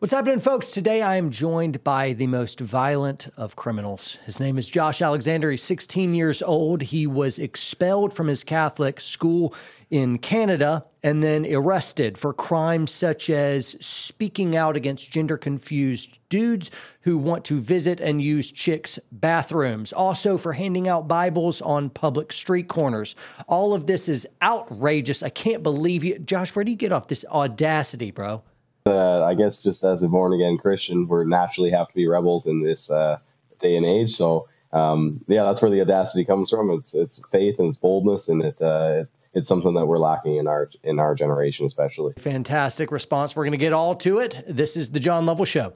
What's happening, folks? Today I am joined by the most violent of criminals. His name is Josh Alexander. He's 16 years old. He was expelled from his Catholic school in Canada and then arrested for crimes such as speaking out against gender confused dudes who want to visit and use chicks' bathrooms. Also, for handing out Bibles on public street corners. All of this is outrageous. I can't believe you. Josh, where do you get off this audacity, bro? Uh, I guess just as a born again Christian, we're naturally have to be rebels in this uh, day and age. So um, yeah, that's where the audacity comes from. It's it's faith and it's boldness, and it, uh, it it's something that we're lacking in our in our generation, especially. Fantastic response. We're going to get all to it. This is the John Lovell Show.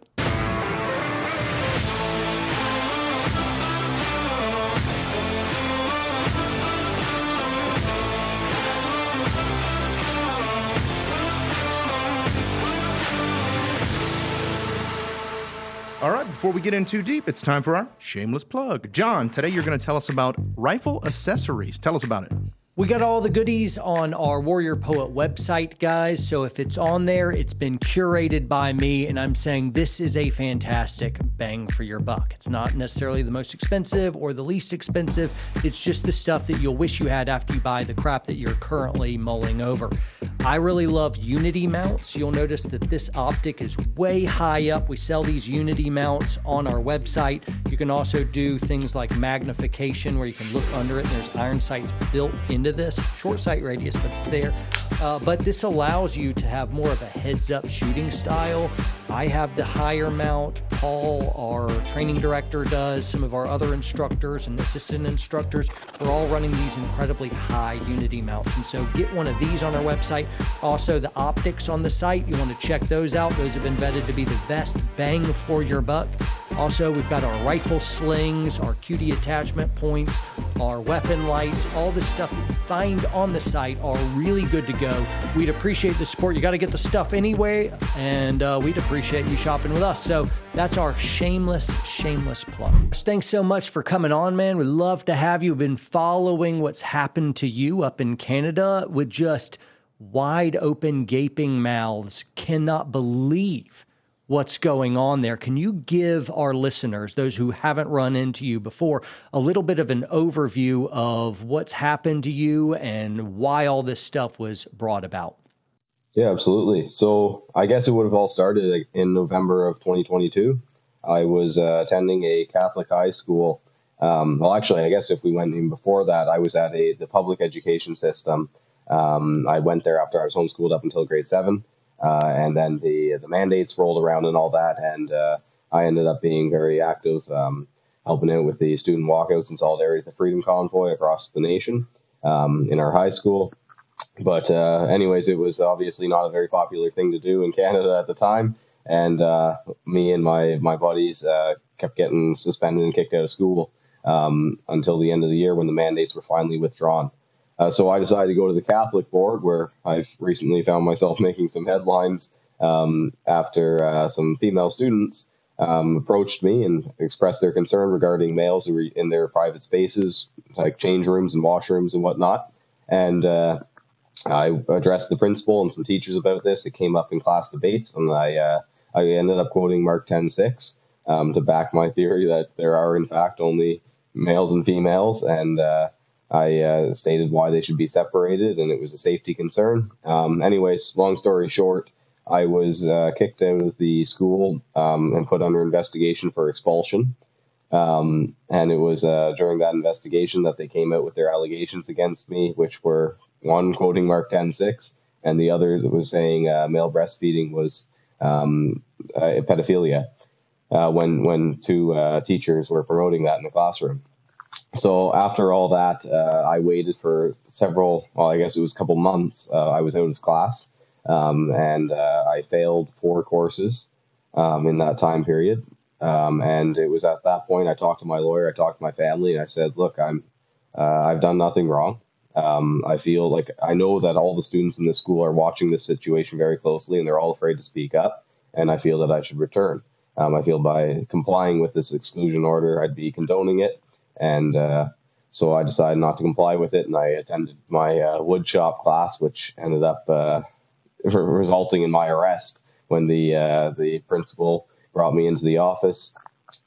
Before we get in too deep, it's time for our shameless plug. John, today you're going to tell us about rifle accessories. Tell us about it. We got all the goodies on our Warrior Poet website, guys. So if it's on there, it's been curated by me, and I'm saying this is a fantastic bang for your buck. It's not necessarily the most expensive or the least expensive, it's just the stuff that you'll wish you had after you buy the crap that you're currently mulling over. I really love Unity mounts. You'll notice that this optic is way high up. We sell these Unity mounts on our website. You can also do things like magnification where you can look under it and there's iron sights built into this. Short sight radius, but it's there. Uh, but this allows you to have more of a heads up shooting style. I have the higher mount. Paul, our training director, does. Some of our other instructors and assistant instructors we're all running these incredibly high Unity mounts. And so get one of these on our website. Also, the optics on the site, you want to check those out. Those have been vetted to be the best bang for your buck. Also, we've got our rifle slings, our QD attachment points, our weapon lights, all the stuff that you find on the site are really good to go. We'd appreciate the support. You got to get the stuff anyway, and uh, we'd appreciate you shopping with us. So that's our shameless, shameless plug. Thanks so much for coming on, man. We'd love to have you. We've been following what's happened to you up in Canada with just wide open, gaping mouths. Cannot believe what's going on there. Can you give our listeners, those who haven't run into you before, a little bit of an overview of what's happened to you and why all this stuff was brought about? Yeah, absolutely. So I guess it would have all started in November of 2022. I was uh, attending a Catholic high school. Um, well, actually, I guess if we went even before that, I was at a the public education system. Um, I went there after I was homeschooled up until grade seven. Uh, and then the the mandates rolled around and all that, and uh, I ended up being very active, um, helping out with the student walkouts in solidarity with the Freedom Convoy across the nation um, in our high school. But uh, anyways, it was obviously not a very popular thing to do in Canada at the time, and uh, me and my my buddies uh, kept getting suspended and kicked out of school um, until the end of the year when the mandates were finally withdrawn. Uh, so I decided to go to the Catholic board, where I've recently found myself making some headlines um, after uh, some female students um, approached me and expressed their concern regarding males who were in their private spaces, like change rooms and washrooms and whatnot. And uh, I addressed the principal and some teachers about this. It came up in class debates, and I uh, I ended up quoting Mark 10:6 um, to back my theory that there are in fact only males and females, and uh, I uh, stated why they should be separated, and it was a safety concern. Um, anyways, long story short, I was uh, kicked out of the school um, and put under investigation for expulsion. Um, and it was uh, during that investigation that they came out with their allegations against me, which were one quoting Mark 10:6, and the other was saying uh, male breastfeeding was um, uh, pedophilia. Uh, when when two teachers were promoting that in the classroom so after all that, uh, I waited for several, well, I guess it was a couple months. Uh, I was out of class um, and uh, I failed four courses um, in that time period. Um, and it was at that point I talked to my lawyer, I talked to my family, and I said, "Look, I'm, uh, I've done nothing wrong. Um, I feel like I know that all the students in this school are watching this situation very closely, and they're all afraid to speak up. And I feel that I should return. Um, I feel by complying with this exclusion order, I'd be condoning it." And uh, so I decided not to comply with it, and I attended my uh, woodshop class, which ended up uh, resulting in my arrest when the uh, the principal brought me into the office.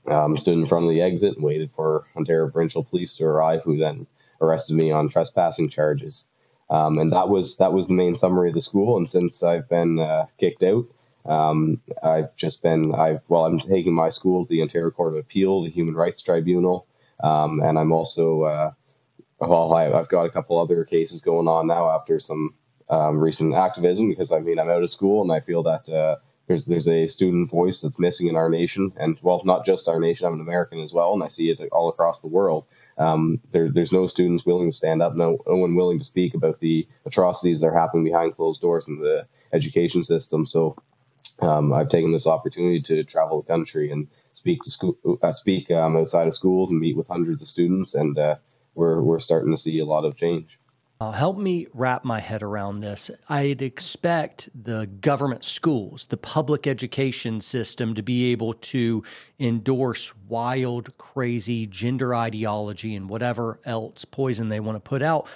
Um, stood in front of the exit and waited for Ontario Provincial Police to arrive, who then arrested me on trespassing charges. Um, and that was that was the main summary of the school. And since I've been uh, kicked out, um, I've just been I well I'm taking my school to the Ontario Court of Appeal, the Human Rights Tribunal, um, and I'm also uh, well I, have got a couple other cases going on now after some um, recent activism because I mean I'm out of school and I feel that uh, there's there's a student voice that's missing in our nation and well not just our nation I'm an American as well and I see it all across the world. Um, there, there's no students willing to stand up, no, no one willing to speak about the atrocities that are happening behind closed doors in the education system. So um, I've taken this opportunity to travel the country and speak to school, uh, speak um, outside of schools and meet with hundreds of students, and uh, we're we're starting to see a lot of change. Uh, help me wrap my head around this. I'd expect the government schools, the public education system, to be able to endorse wild, crazy gender ideology and whatever else poison they want to put out.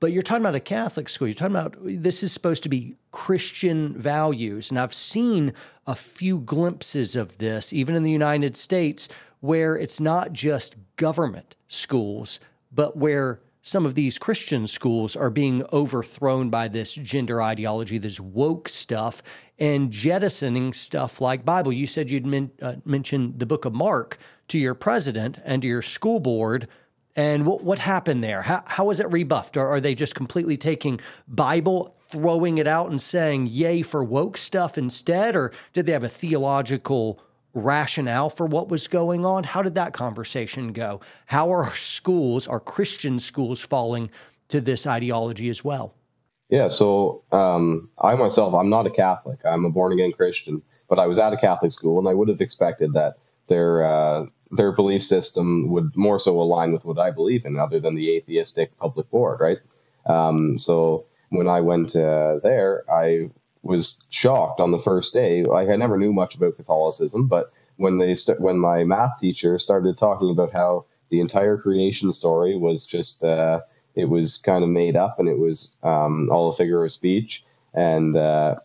But you're talking about a Catholic school. You're talking about this is supposed to be Christian values. And I've seen a few glimpses of this, even in the United States, where it's not just government schools, but where some of these Christian schools are being overthrown by this gender ideology, this woke stuff, and jettisoning stuff like Bible. You said you'd men- uh, mentioned the book of Mark to your president and to your school board and what, what happened there? How, how was it rebuffed? Or are they just completely taking Bible, throwing it out and saying yay for woke stuff instead? Or did they have a theological rationale for what was going on? How did that conversation go? How are schools, our Christian schools, falling to this ideology as well? Yeah, so um, I myself, I'm not a Catholic. I'm a born again Christian, but I was at a Catholic school, and I would have expected that their uh, their belief system would more so align with what I believe in, other than the atheistic public board, right? Um, so when I went uh, there, I was shocked on the first day. Like I never knew much about Catholicism, but when they st- when my math teacher started talking about how the entire creation story was just uh, it was kind of made up and it was um, all a figure of speech, and uh,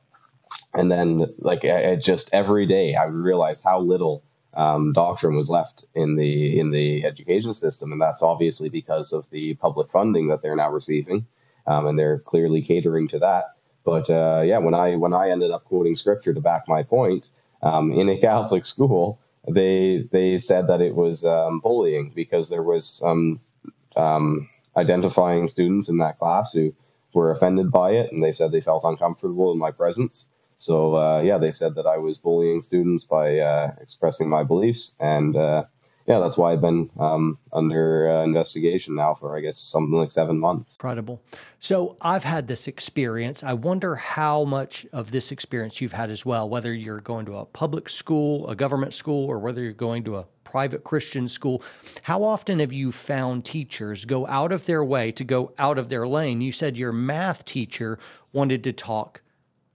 and then like I, just every day I realized how little um, doctrine was left in the in the education system, and that's obviously because of the public funding that they're now receiving, um, and they're clearly catering to that. But uh, yeah, when I when I ended up quoting scripture to back my point um, in a Catholic school, they they said that it was um, bullying because there was um, identifying students in that class who were offended by it, and they said they felt uncomfortable in my presence. So uh, yeah, they said that I was bullying students by uh, expressing my beliefs, and uh, yeah, that's why I've been um, under uh, investigation now for I guess something like seven months. Incredible. So I've had this experience. I wonder how much of this experience you've had as well. Whether you're going to a public school, a government school, or whether you're going to a private Christian school. How often have you found teachers go out of their way to go out of their lane? You said your math teacher wanted to talk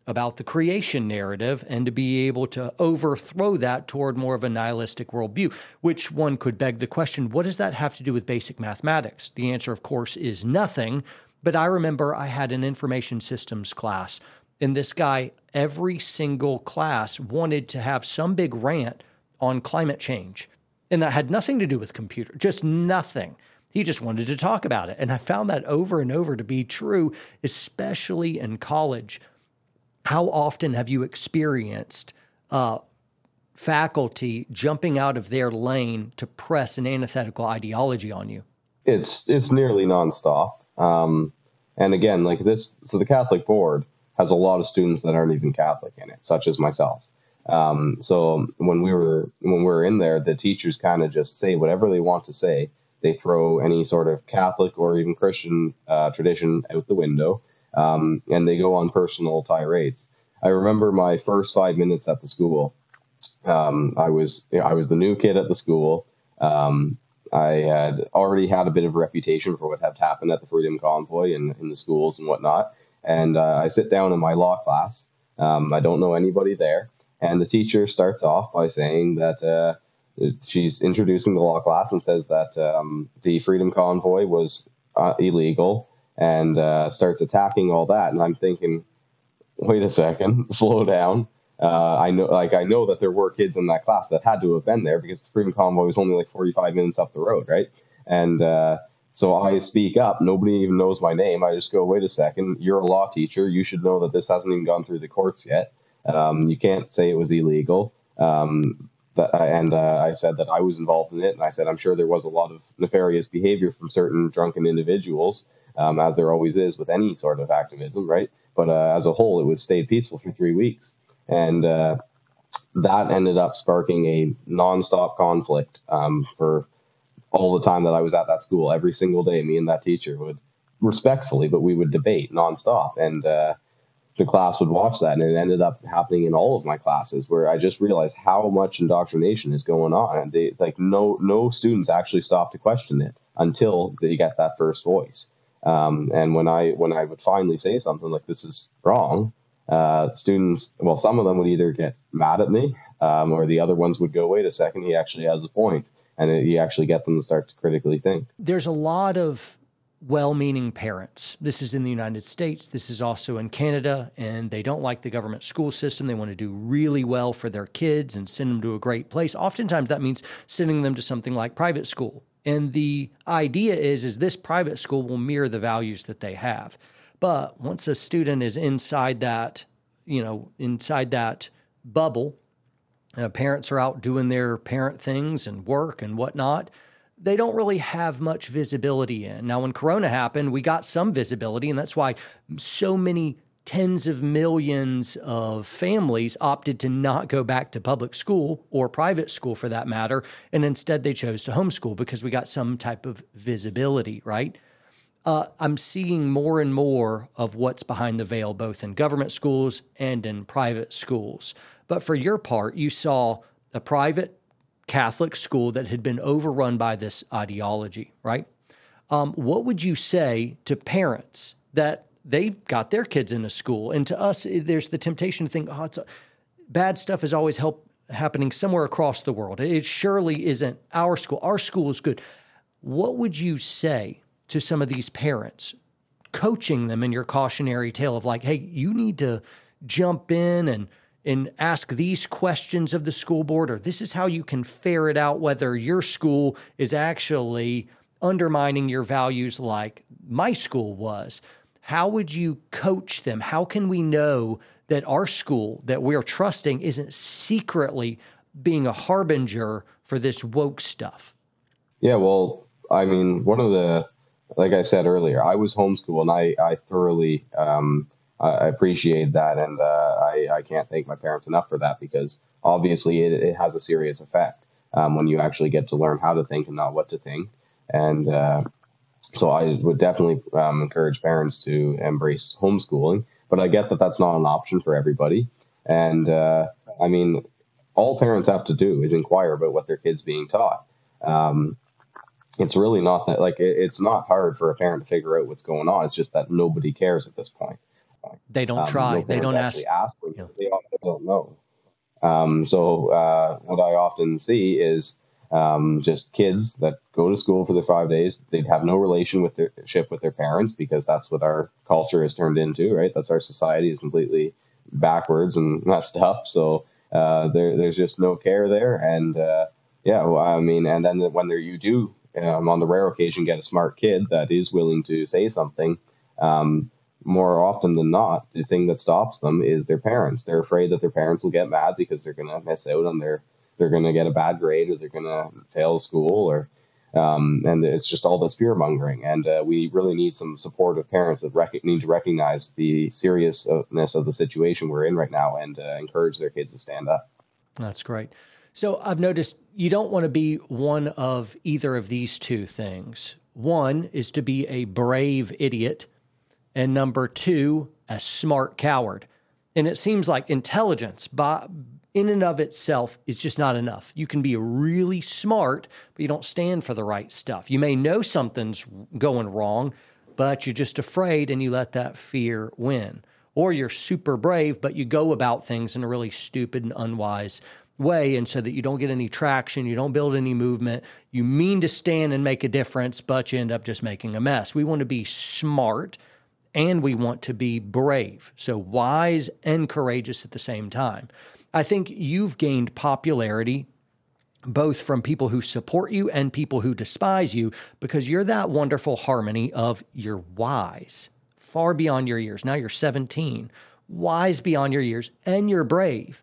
about the creation narrative and to be able to overthrow that toward more of a nihilistic worldview, which one could beg the question what does that have to do with basic mathematics? The answer, of course, is nothing. But I remember I had an information systems class, and this guy, every single class, wanted to have some big rant on climate change. And that had nothing to do with computer, just nothing. He just wanted to talk about it. And I found that over and over to be true, especially in college how often have you experienced uh, faculty jumping out of their lane to press an antithetical ideology on you? It's it's nearly nonstop. Um, and again, like this, so the Catholic board has a lot of students that aren't even Catholic in it, such as myself. Um, so when we were when we were in there, the teachers kind of just say whatever they want to say. They throw any sort of Catholic or even Christian uh, tradition out the window um, and they go on personal tirades. I remember my first five minutes at the school. Um, I was you know, I was the new kid at the school. Um, I had already had a bit of a reputation for what had happened at the Freedom Convoy and in the schools and whatnot. And uh, I sit down in my law class. Um, I don't know anybody there, and the teacher starts off by saying that uh, she's introducing the law class and says that um, the Freedom Convoy was uh, illegal and uh, starts attacking all that. And I'm thinking, wait a second, slow down. uh, I know, like, I know that there were kids in that class that had to have been there because the Freedom Convoy was only like 45 minutes up the road, right? And uh, so I speak up. Nobody even knows my name. I just go, wait a second, you're a law teacher. You should know that this hasn't even gone through the courts yet. Um, you can't say it was illegal. Um, but, and uh, I said that I was involved in it. And I said, I'm sure there was a lot of nefarious behavior from certain drunken individuals, um, as there always is with any sort of activism, right? But uh, as a whole, it was stayed peaceful for three weeks. And uh, that ended up sparking a nonstop conflict um, for all the time that I was at that school. Every single day, me and that teacher would respectfully, but we would debate nonstop. And uh, the class would watch that. And it ended up happening in all of my classes where I just realized how much indoctrination is going on. And they, like, no, no students actually stop to question it until they get that first voice. Um, and when I when I would finally say something like this is wrong, uh, students, well, some of them would either get mad at me, um, or the other ones would go, "Wait a second, he actually has a and it, you actually get them to start to critically think. There's a lot of well-meaning parents. This is in the United States. This is also in Canada, and they don't like the government school system. They want to do really well for their kids and send them to a great place. Oftentimes, that means sending them to something like private school. And the idea is, is this private school will mirror the values that they have. But once a student is inside that, you know, inside that bubble, uh, parents are out doing their parent things and work and whatnot. They don't really have much visibility in. Now, when Corona happened, we got some visibility, and that's why so many tens of millions of families opted to not go back to public school or private school for that matter, and instead they chose to homeschool because we got some type of visibility, right? uh, I'm seeing more and more of what's behind the veil, both in government schools and in private schools. But for your part, you saw a private Catholic school that had been overrun by this ideology, right? Um, what would you say to parents that they've got their kids in a school? And to us, there's the temptation to think, oh, a, bad stuff is always help, happening somewhere across the world. It surely isn't our school. Our school is good. What would you say to some of these parents, coaching them in your cautionary tale of like, hey, you need to jump in and and ask these questions of the school board, or this is how you can ferret out whether your school is actually undermining your values like my school was. How would you coach them? How can we know that our school that we're trusting isn't secretly being a harbinger for this woke stuff? Yeah, well, I mean, one of the like I said earlier, I was homeschooled and I, I thoroughly um, I appreciate that. And uh, I, I can't thank my parents enough for that because obviously it, it has a serious effect um, when you actually get to learn how to think and not what to think. And uh, so I would definitely um, encourage parents to embrace homeschooling. But I get that that's not an option for everybody. And uh, I mean, all parents have to do is inquire about what their kids being taught. Um, it's really not that like it, it's not hard for a parent to figure out what's going on. It's just that nobody cares at this point. They don't um, try. No they don't ask. ask yeah. They don't know. Um, so uh, what I often see is um, just kids that go to school for the five days. They have no relation with their ship with their parents because that's what our culture has turned into, right? That's our society is completely backwards and messed up. So uh, there, there's just no care there, and uh, yeah, well, I mean, and then when there you do um, on the rare occasion get a smart kid that is willing to say something, um, more often than not, the thing that stops them is their parents. They're afraid that their parents will get mad because they're going to miss out on their, they're going to get a bad grade or they're going to fail school or, um, and it's just all this fear mongering. And uh, we really need some supportive parents that rec- need to recognize the seriousness of the situation we're in right now and uh, encourage their kids to stand up. That's great. So I've noticed you don't want to be one of either of these two things. One is to be a brave idiot, and number two, a smart coward. And it seems like intelligence, by, in and of itself, is just not enough. You can be really smart, but you don't stand for the right stuff. You may know something's going wrong, but you're just afraid and you let that fear win. Or you're super brave, but you go about things in a really stupid and unwise way and so that you don't get any traction, you don't build any movement, you mean to stand and make a difference, but you end up just making a mess. We want to be smart and we want to be brave. So wise and courageous at the same time. I think you've gained popularity both from people who support you and people who despise you because you're that wonderful harmony of you're wise, far beyond your years. Now you're 17, wise beyond your years, and you're brave.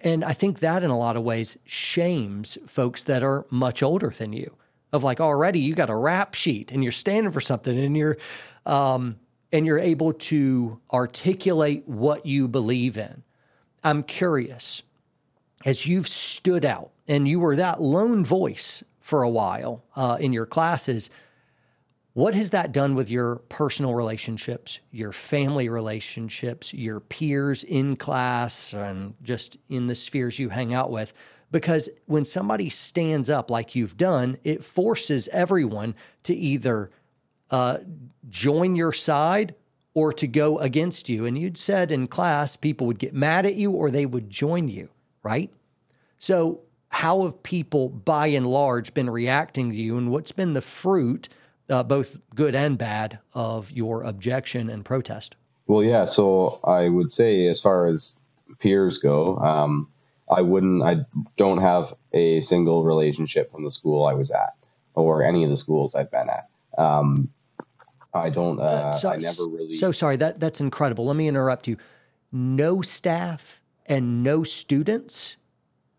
And I think that in a lot of ways shames folks that are much older than you. Of like already you got a rap sheet and you're standing for something and you're um, and you're able to articulate what you believe in. I'm curious, as you've stood out and you were that lone voice for a while uh, in your classes, what has that done with your personal relationships, your family relationships, your peers in class, and just in the spheres you hang out with? Because when somebody stands up like you've done, it forces everyone to either uh, join your side or to go against you. And you'd said in class, people would get mad at you or they would join you, right? So, how have people by and large been reacting to you, and what's been the fruit, uh, both good and bad, of your objection and protest? Well, yeah. So, I would say, as far as peers go, um, I wouldn't, I don't have a single relationship from the school I was at or any of the schools I've been at. Um, I don't. Uh, uh, so, I never really. So sorry. That that's incredible. Let me interrupt you. No staff and no students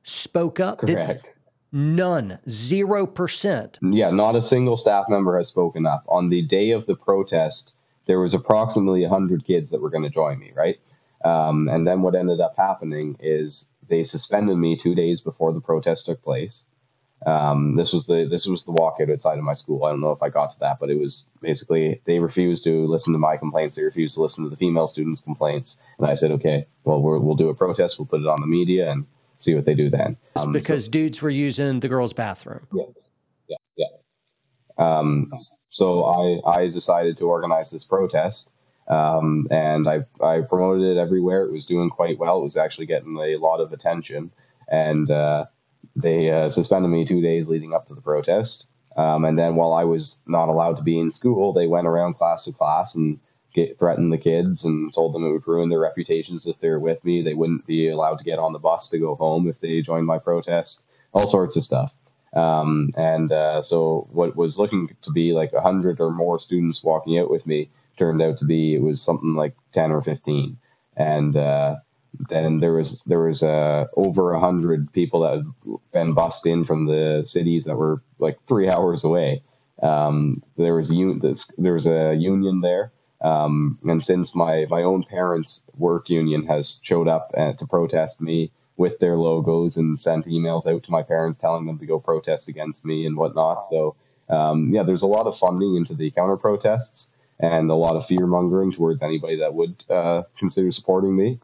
spoke up. Correct. Did, none. Zero percent. Yeah, not a single staff member has spoken up. On the day of the protest, there was approximately hundred kids that were going to join me. Right. Um, and then what ended up happening is they suspended me two days before the protest took place. Um, this was the this was the walkout outside of my school. I don't know if I got to that, but it was basically they refused to listen to my complaints. They refused to listen to the female students' complaints, and I said, okay, well we will do a protest. We'll put it on the media and see what they do then. Um, because so, dudes were using the girls' bathroom. Yeah, yeah, yeah. Um, so I I decided to organize this protest. Um, and I, I promoted it everywhere. It was doing quite well. It was actually getting a lot of attention. And uh, they uh, suspended me two days leading up to the protest. Um, and then while I was not allowed to be in school, they went around class to class and get, threatened the kids and told them it would ruin their reputations if they were with me. They wouldn't be allowed to get on the bus to go home if they joined my protest, all sorts of stuff. Um, and uh, so what was looking to be like a hundred or more students walking out with me turned out to be it was something like 10 or 15. And uh, then there was there was uh, over a hundred people that had been bussed in from the cities that were like three hours away. Um, there was un- there was a union there, um, and since my my own parents' work union has showed up uh, to protest me with their logos and sent emails out to my parents telling them to go protest against me and whatnot. So um, yeah, there's a lot of funding into the counter protests and a lot of fear mongering towards anybody that would uh, consider supporting me.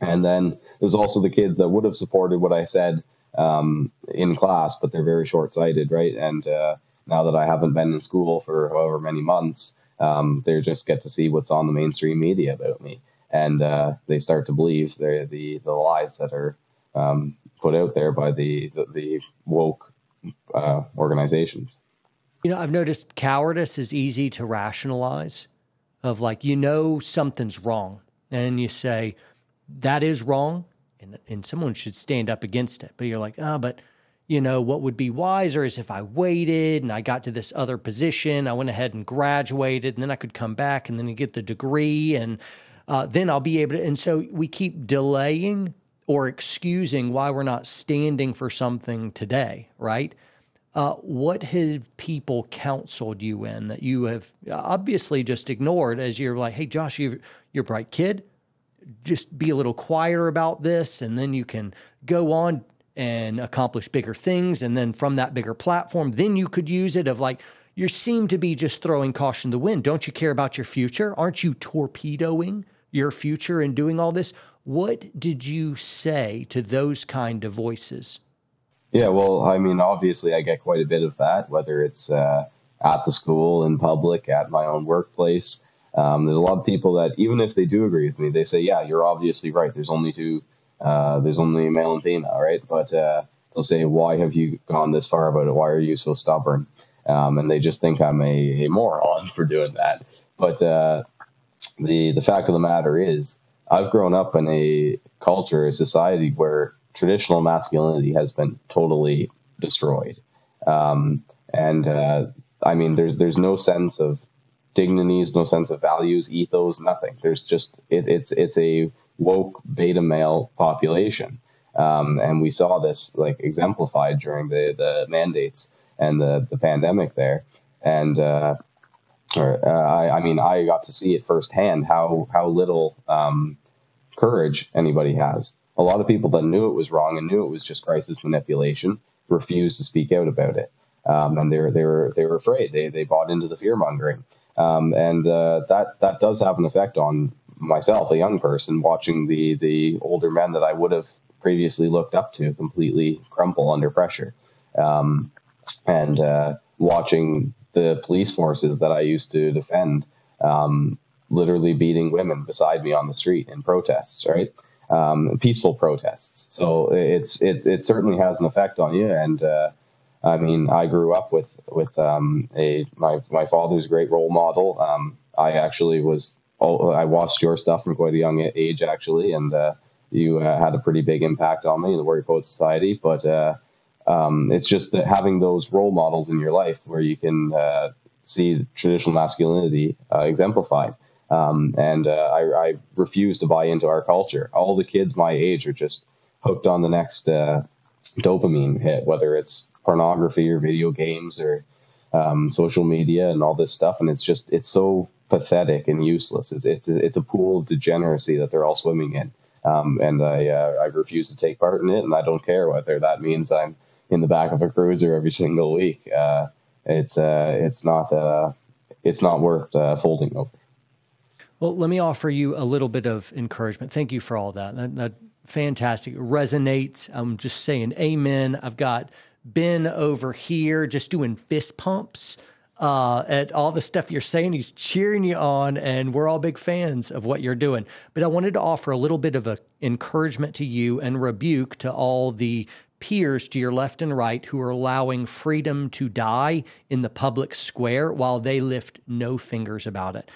And then there's also the kids that would have supported what I said um, in class, but they're very short sighted, right? And uh, now that I haven't been in school for however many months, um, they just get to see what's on the mainstream media about me. And uh, they start to believe the, the, lies that are um, put out there by the, the, the woke uh, organizations. You know, I've noticed cowardice is easy to rationalize of like, you know, something's wrong. And you say, that is wrong and, and someone should stand up against it. But you're like, oh, but you know, what would be wiser is if I waited and I got to this other position, I went ahead and graduated, and then I could come back and then get the degree, and uh, then I'll be able to. And so we keep delaying or excusing why we're not standing for something today, right? Uh, what have people counseled you in that you have obviously just ignored as you're like, hey, Josh, you're, you're a bright kid just be a little quieter about this and then you can go on and accomplish bigger things and then from that bigger platform then you could use it of like you seem to be just throwing caution to the wind. Don't you care about your future? Aren't you torpedoing your future and doing all this? What did you say to those kind of voices? Yeah well i mean obviously i get quite a bit of that whether it's uh, at the school in public at my own workplace um, there's a lot of people that even if they do agree with me, they say, "Yeah, you're obviously right. There's only two. Uh, there's only male and female, right?" But uh, they'll say, "Why have you gone this far about it? Why are you so stubborn?" Um, and they just think I'm a, a, moron for doing that. But uh, the the fact of the matter is, I've grown up in a culture, a society where traditional masculinity has been totally destroyed. Um, and uh, I mean, there's there's no sense of dignities, no sense of values, ethos, nothing. There's just it, it's it's a woke beta male population, um, and we saw this like exemplified during the the mandates and the the pandemic there, and. Uh, or, uh, I, I, mean, I got to see it firsthand how how little um, courage anybody has. A lot of people that knew it was wrong and knew it was just crisis manipulation refused to speak out about it, um, and they were they were they were afraid. They they bought into the fear mongering. Um, and uh, that that does have an effect on myself, a young person, watching the the older men that I would have previously looked up to completely crumple under pressure, um, and uh, watching the police forces that I used to defend um, literally beating women beside me on the street in protests, right? Um, peaceful protests. So it's it it certainly has an effect on you, and uh, I mean, I grew up with with um, a my my father's a great role model. Um, I actually was I watched your stuff from quite a young age actually, and uh, you uh, had a pretty big impact on me in the Warrior Poet Society. But uh, um, it's just that having those role models in your life where you can uh, see traditional masculinity uh, exemplified. Um, and I, I, refuse to buy into our culture. All the kids my age are just hooked on the next dopamine hit, whether it's pornography or video games or um, social media and all this stuff, and it's just it's so pathetic and useless. It's it's a, it's a pool of degeneracy that they're all swimming in, um, and I uh, I refuse to take part in it, and I don't care whether that means I'm in the back of a cruiser every single week. Uh, it's uh, it's not uh, it's not worth uh, folding over. Well, let me offer you a little bit of encouragement. Thank you for all that. That, that fantastic. It resonates. I'm just saying amen. I've got Ben over here just doing fist pumps uh, at all the stuff you're saying. He's cheering you on, and we're all big fans of what you're doing. But I wanted to offer a little bit of a encouragement to you and rebuke to all the peers to your left and right who are allowing freedom to die in the public square while they lift no fingers about it.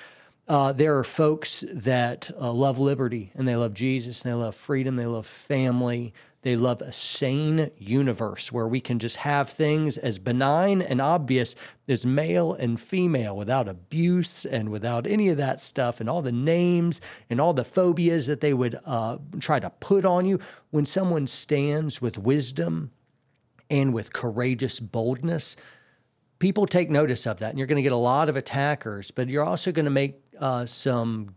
Uh, there are folks that uh, love liberty and they love Jesus and they love freedom, they love family, they love a sane universe where we can just have things as benign and obvious as male and female without abuse and without any of that stuff and all the names and all the phobias that they would uh, try to put on you. When someone stands with wisdom and with courageous boldness, people take notice of that. And you're going to get a lot of attackers, but you're also going to make uh, some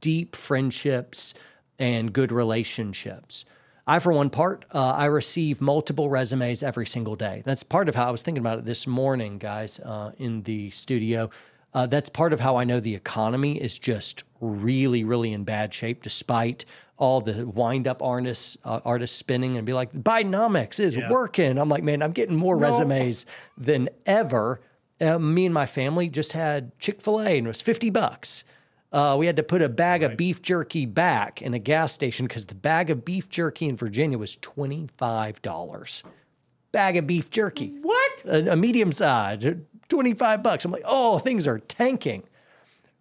deep friendships and good relationships. I, for one part, uh, I receive multiple resumes every single day. That's part of how I was thinking about it this morning, guys, uh, in the studio. Uh, that's part of how I know the economy is just really, really in bad shape, despite all the wind up artists, uh, artists spinning and be like, Bidenomics is yeah. working. I'm like, man, I'm getting more no. resumes than ever. Uh, me and my family just had Chick fil A and it was 50 bucks. Uh, we had to put a bag right. of beef jerky back in a gas station because the bag of beef jerky in Virginia was twenty five dollars. Bag of beef jerky. What? A, a medium size, twenty five bucks. I'm like, oh, things are tanking.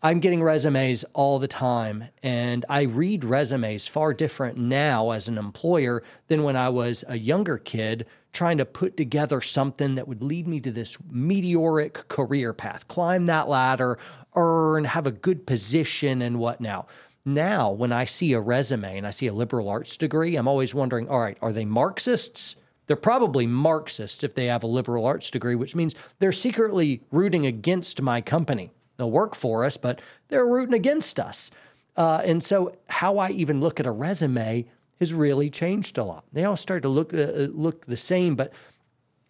I'm getting resumes all the time, and I read resumes far different now as an employer than when I was a younger kid trying to put together something that would lead me to this meteoric career path, climb that ladder, earn, have a good position, and what now. Now, when I see a resume and I see a liberal arts degree, I'm always wondering all right, are they Marxists? They're probably Marxist if they have a liberal arts degree, which means they're secretly rooting against my company. They'll work for us, but they're rooting against us. Uh, and so, how I even look at a resume has really changed a lot. They all start to look uh, uh, look the same, but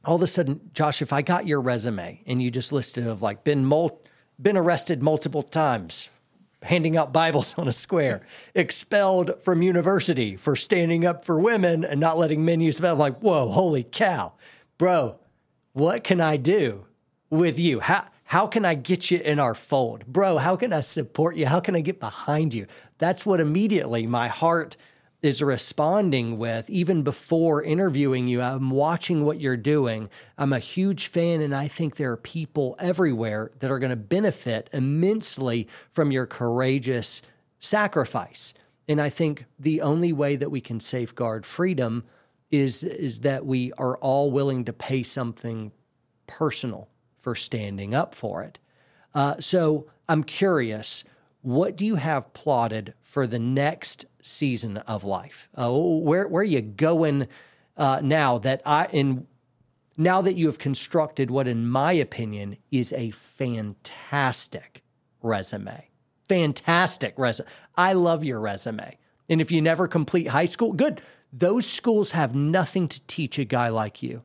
all of a sudden, Josh, if I got your resume and you just listed of like been mul- been arrested multiple times, handing out Bibles on a square, expelled from university for standing up for women and not letting men use the I'm like, whoa, holy cow, bro, what can I do with you? How how can I get you in our fold, bro? How can I support you? How can I get behind you? That's what immediately my heart is responding with, even before interviewing you. I'm watching what you're doing. I'm a huge fan, and I think there are people everywhere that are going to benefit immensely from your courageous sacrifice. And I think the only way that we can safeguard freedom is, is that we are all willing to pay something personal for standing up for it. Uh, so I'm curious, what do you have plotted for the next season of life? Uh, where where are you going uh, now that I in now that you have constructed what, in my opinion, is a fantastic resume. Fantastic resume. I love your resume. And if you never complete high school, good. Those schools have nothing to teach a guy like you.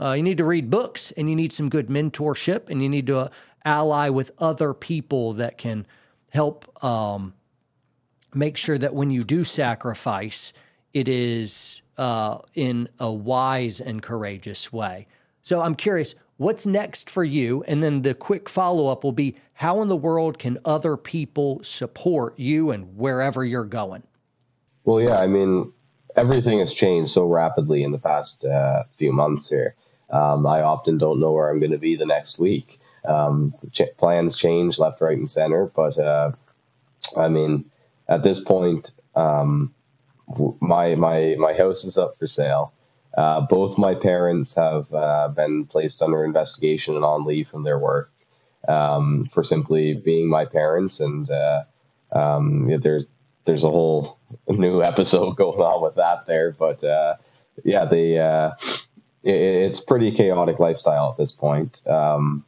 Uh, you need to read books and you need some good mentorship and you need to uh, ally with other people that can help um, make sure that when you do sacrifice, it is uh, in a wise and courageous way. So I'm curious, what's next for you? And then the quick follow up will be how in the world can other people support you and wherever you're going? Well, yeah, I mean, everything has changed so rapidly in the past uh, few months here. Um, I often don't know where I'm going to be the next week. Um, ch- plans change left, right, and center, but uh, I mean, at this point, um, my my my house is up for sale. Uh, both my parents have uh, been placed under investigation and on leave from their work um, for simply being my parents, and uh, um, there's there's a whole new episode going on with that there. But uh, yeah, the uh, it, it's pretty chaotic lifestyle at this point. Um,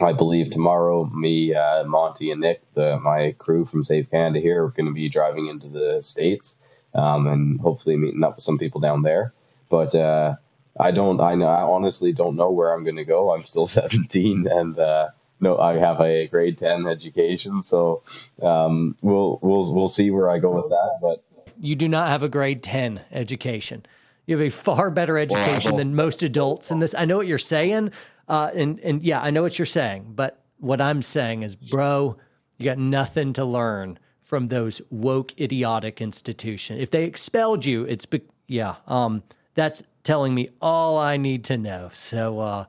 I believe tomorrow, me, uh, Monty, and Nick, the, my crew from Save Canada here, are going to be driving into the States um, and hopefully meeting up with some people down there. But uh, I don't, I, know, I honestly don't know where I'm going to go. I'm still 17 and uh, no, I have a grade 10 education. So um, we'll, we'll, we'll see where I go with that. But you do not have a grade 10 education. You have a far better education than most adults in this. I know what you're saying, uh, and and yeah, I know what you're saying, but what I'm saying is, bro, you got nothing to learn from those woke, idiotic institutions. If they expelled you, it's be- yeah, um, that's telling me all I need to know. So uh,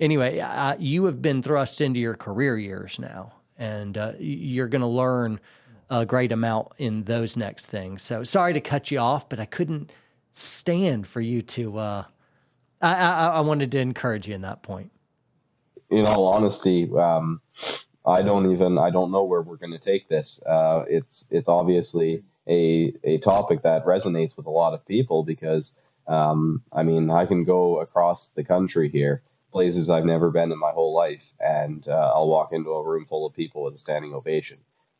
anyway, uh, you have been thrust into your career years now, and uh, you're going to learn a great amount in those next things. So sorry to cut you off, but I couldn't stand for you to. Uh, I, I, I wanted to encourage you in that point in all honesty, um, I don't even I don't know where we're going to take this. Uh, it's it's obviously a a topic that resonates with a lot of people because um, I mean I can go across the country here, places I've never been in my whole life, and uh, I'll walk into a room full of people with a standing ovation.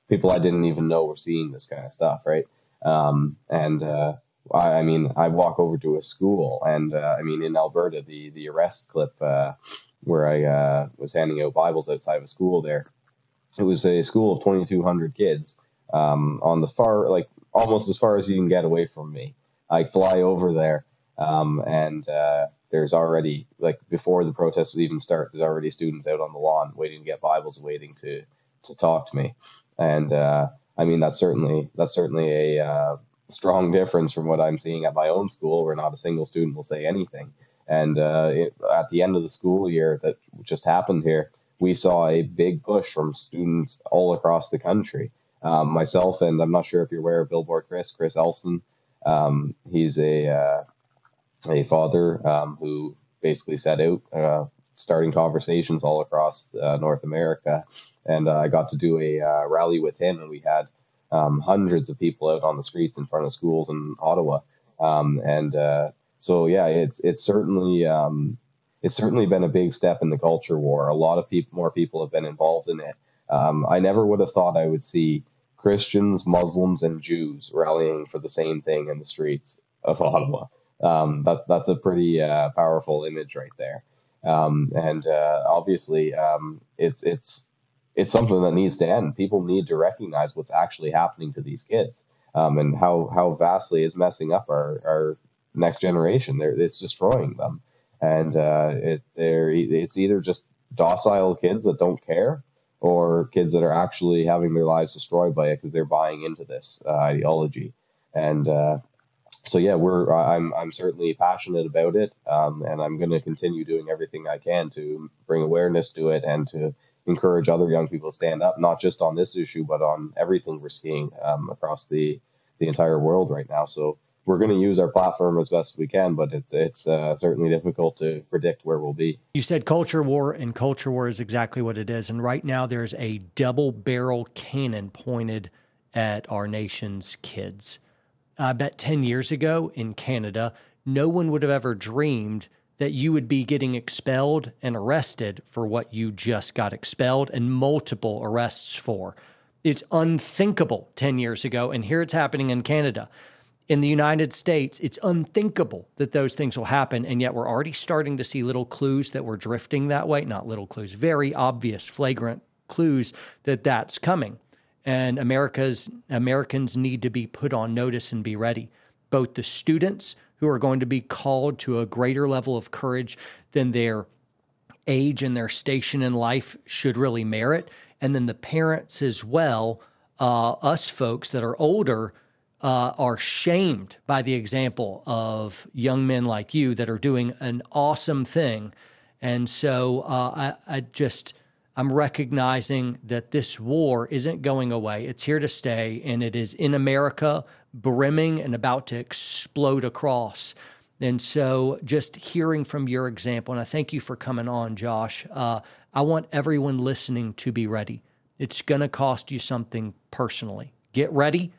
People I didn't even know were seeing this kind of stuff, right? Um, and uh, I, I, mean, I walk over to a school, and uh, I mean, in Alberta, the the arrest clip uh, where I uh, was handing out Bibles outside of a school there. It was a school of 2,200 kids um, on the far, like almost as far as you can get away from me. I fly over there, um, and uh, there's already, like, before the protests even start, there's already students out on the lawn waiting to get Bibles, waiting to, to talk to me. And uh, I mean, that's certainly that's certainly a uh, strong difference from what I'm seeing at my own school, where not a single student will say anything. And uh, it, at the end of the school year that just happened here, we saw a big push from students all across the country. Um, myself and I'm not sure if you're aware of Billboard Chris, Chris Elson. Um, he's a uh, a father um, who basically set out uh, starting conversations all across uh, North America, and uh, I got to do a uh, rally with him, and we had um, hundreds of people out on the streets in front of schools in Ottawa, um, and uh, so yeah, it's it's certainly um, it's certainly been a big step in the culture war. A lot of people, more people have been involved in it. Um, I never would have thought I would see Christians, Muslims, and Jews rallying for the same thing in the streets of Ottawa. Um, that that's a pretty uh, powerful image right there. Um, and uh, obviously, um, it's it's it's something that needs to end. People need to recognize what's actually happening to these kids um, and how how vastly is messing up our our next generation. They're, it's destroying them, and uh, it they're it's either just docile kids that don't care, or kids that are actually having their lives destroyed by it because they're buying into this uh, ideology. And uh, so yeah, we're I'm I'm certainly passionate about it, um, and I'm going to continue doing everything I can to bring awareness to it and to encourage other young people to stand up, not just on this issue, but on everything we're seeing um, across the the entire world right now. So we're going to use our platform as best we can, but it's it's uh, certainly difficult to predict where we'll be. You said culture war, and culture war is exactly what it is. And right now, there's a double barrel cannon pointed at our nation's kids. I bet 10 years ago in Canada, no one would have ever dreamed that you would be getting expelled and arrested for what you just got expelled and multiple arrests for. It's unthinkable 10 years ago, and here it's happening in Canada. In the United States, it's unthinkable that those things will happen, and yet we're already starting to see little clues that we're drifting that way. Not little clues, very obvious, flagrant clues that that's coming and America's Americans need to be put on notice and be ready. Both the students who are going to be called to a greater level of courage than their age and their station in life should really merit, and then the parents as well. Uh, us folks that are older uh, are shamed by the example of young men like you that are doing an awesome thing. And so uh, I, I just I'm recognizing that this war isn't going away. It's here to stay, and it is in America, brimming and about to explode across. And so, just hearing from your example, and I thank you for coming on, Josh. Uh, I want everyone listening to be ready. It's going to cost you something personally. Get ready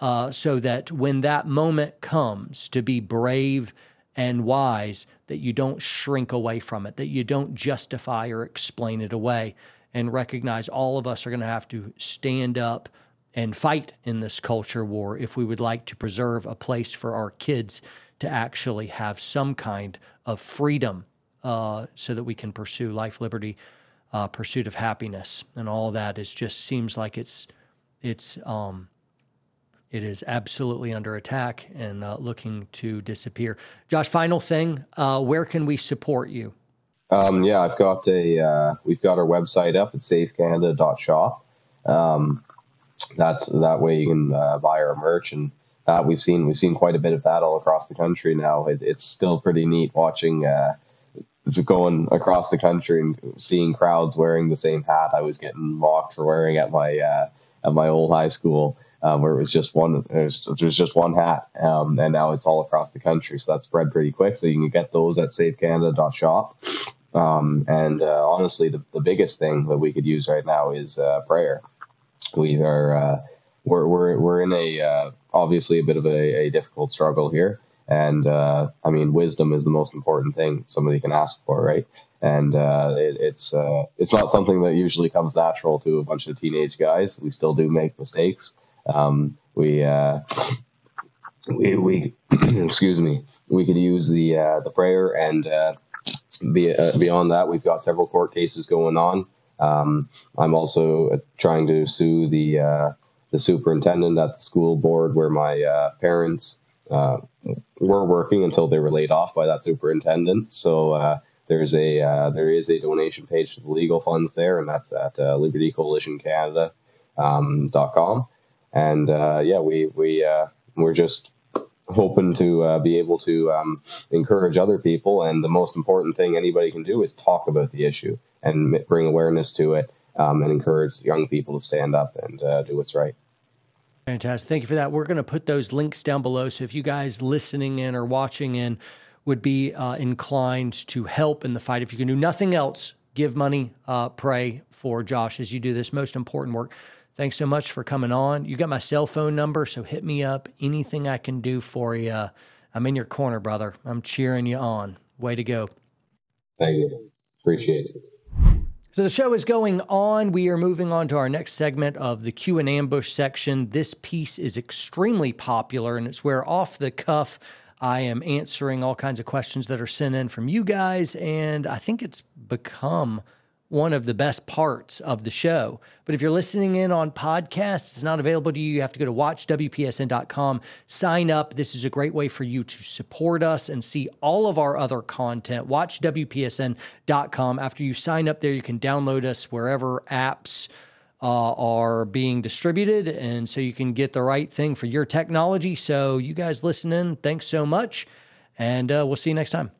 uh, so that when that moment comes to be brave and wise that you don't shrink away from it, that you don't justify or explain it away, and recognize all of us are going to have to stand up and fight in this culture war if we would like to preserve a place for our kids to actually have some kind of freedom uh, so that we can pursue life, liberty, uh, pursuit of happiness, and all that. It just seems like it's it's um, it is absolutely under attack and uh, looking to disappear. Josh, final thing, uh, where can we support you? Um, yeah, I've got a uh, we've got our website up at savecanada.shop. Um, that's that way you can uh, buy our merch and that we've seen we've seen quite a bit of that all across the country now. It, it's still pretty neat watching uh, going across the country and seeing crowds wearing the same hat I was getting mocked for wearing at my uh, at my old high school um, where it was just one, there's, there's just one hat, um, and now it's all across the country. So that's spread pretty quick. So you can get those at savecanada.shop. Um, and uh, honestly, the, the biggest thing that we could use right now is uh, prayer. We are uh, we're, we're we're in a uh, obviously a bit of a, a difficult struggle here, and uh, I mean wisdom is the most important thing somebody can ask for, right? and uh, it, it's uh, it's not something that usually comes natural to a bunch of teenage guys. We still do make mistakes, um, we, uh, we, we, excuse me, we could use the the prayer, and be, beyond that, we've got several court cases going on. Um, I'm also trying to sue the uh, the superintendent at the school board where my uh, parents were working until they were laid off by that superintendent. So there's a uh, there is a donation page to the legal funds there, and that's at uh, libertycoalitioncanada.com. Um, and uh, yeah, we we uh, we're just hoping to uh, be able to um, encourage other people. And the most important thing anybody can do is talk about the issue and bring awareness to it, um, and encourage young people to stand up and uh, do what's right. Fantastic. Thank you for that. We're going to put those links down below. So if you guys listening in or watching in would be uh, inclined to help in the fight, if you can do nothing else, give money, uh, pray for Josh as you do this most important work. Thanks so much for coming on. You got my cell phone number, so hit me up. Anything I can do for you. I'm in your corner, brother. I'm cheering you on. Way to go. Thank you. Appreciate it. So the show is going on. We are moving on to our next segment of the Q and Ambush section. This piece is extremely popular, and it's where off the cuff I am answering all kinds of questions that are sent in from you guys, and I think it's become one of the best parts of the show. But if you're listening in on podcasts, it's not available to you. You have to go to watchwpsn.com, sign up. This is a great way for you to support us and see all of our other content. Watchwpsn.com. After you sign up there, you can download us wherever apps uh, are being distributed, and so you can get the right thing for your technology. So, you guys listening. Thanks so much, and uh, we'll see you next time.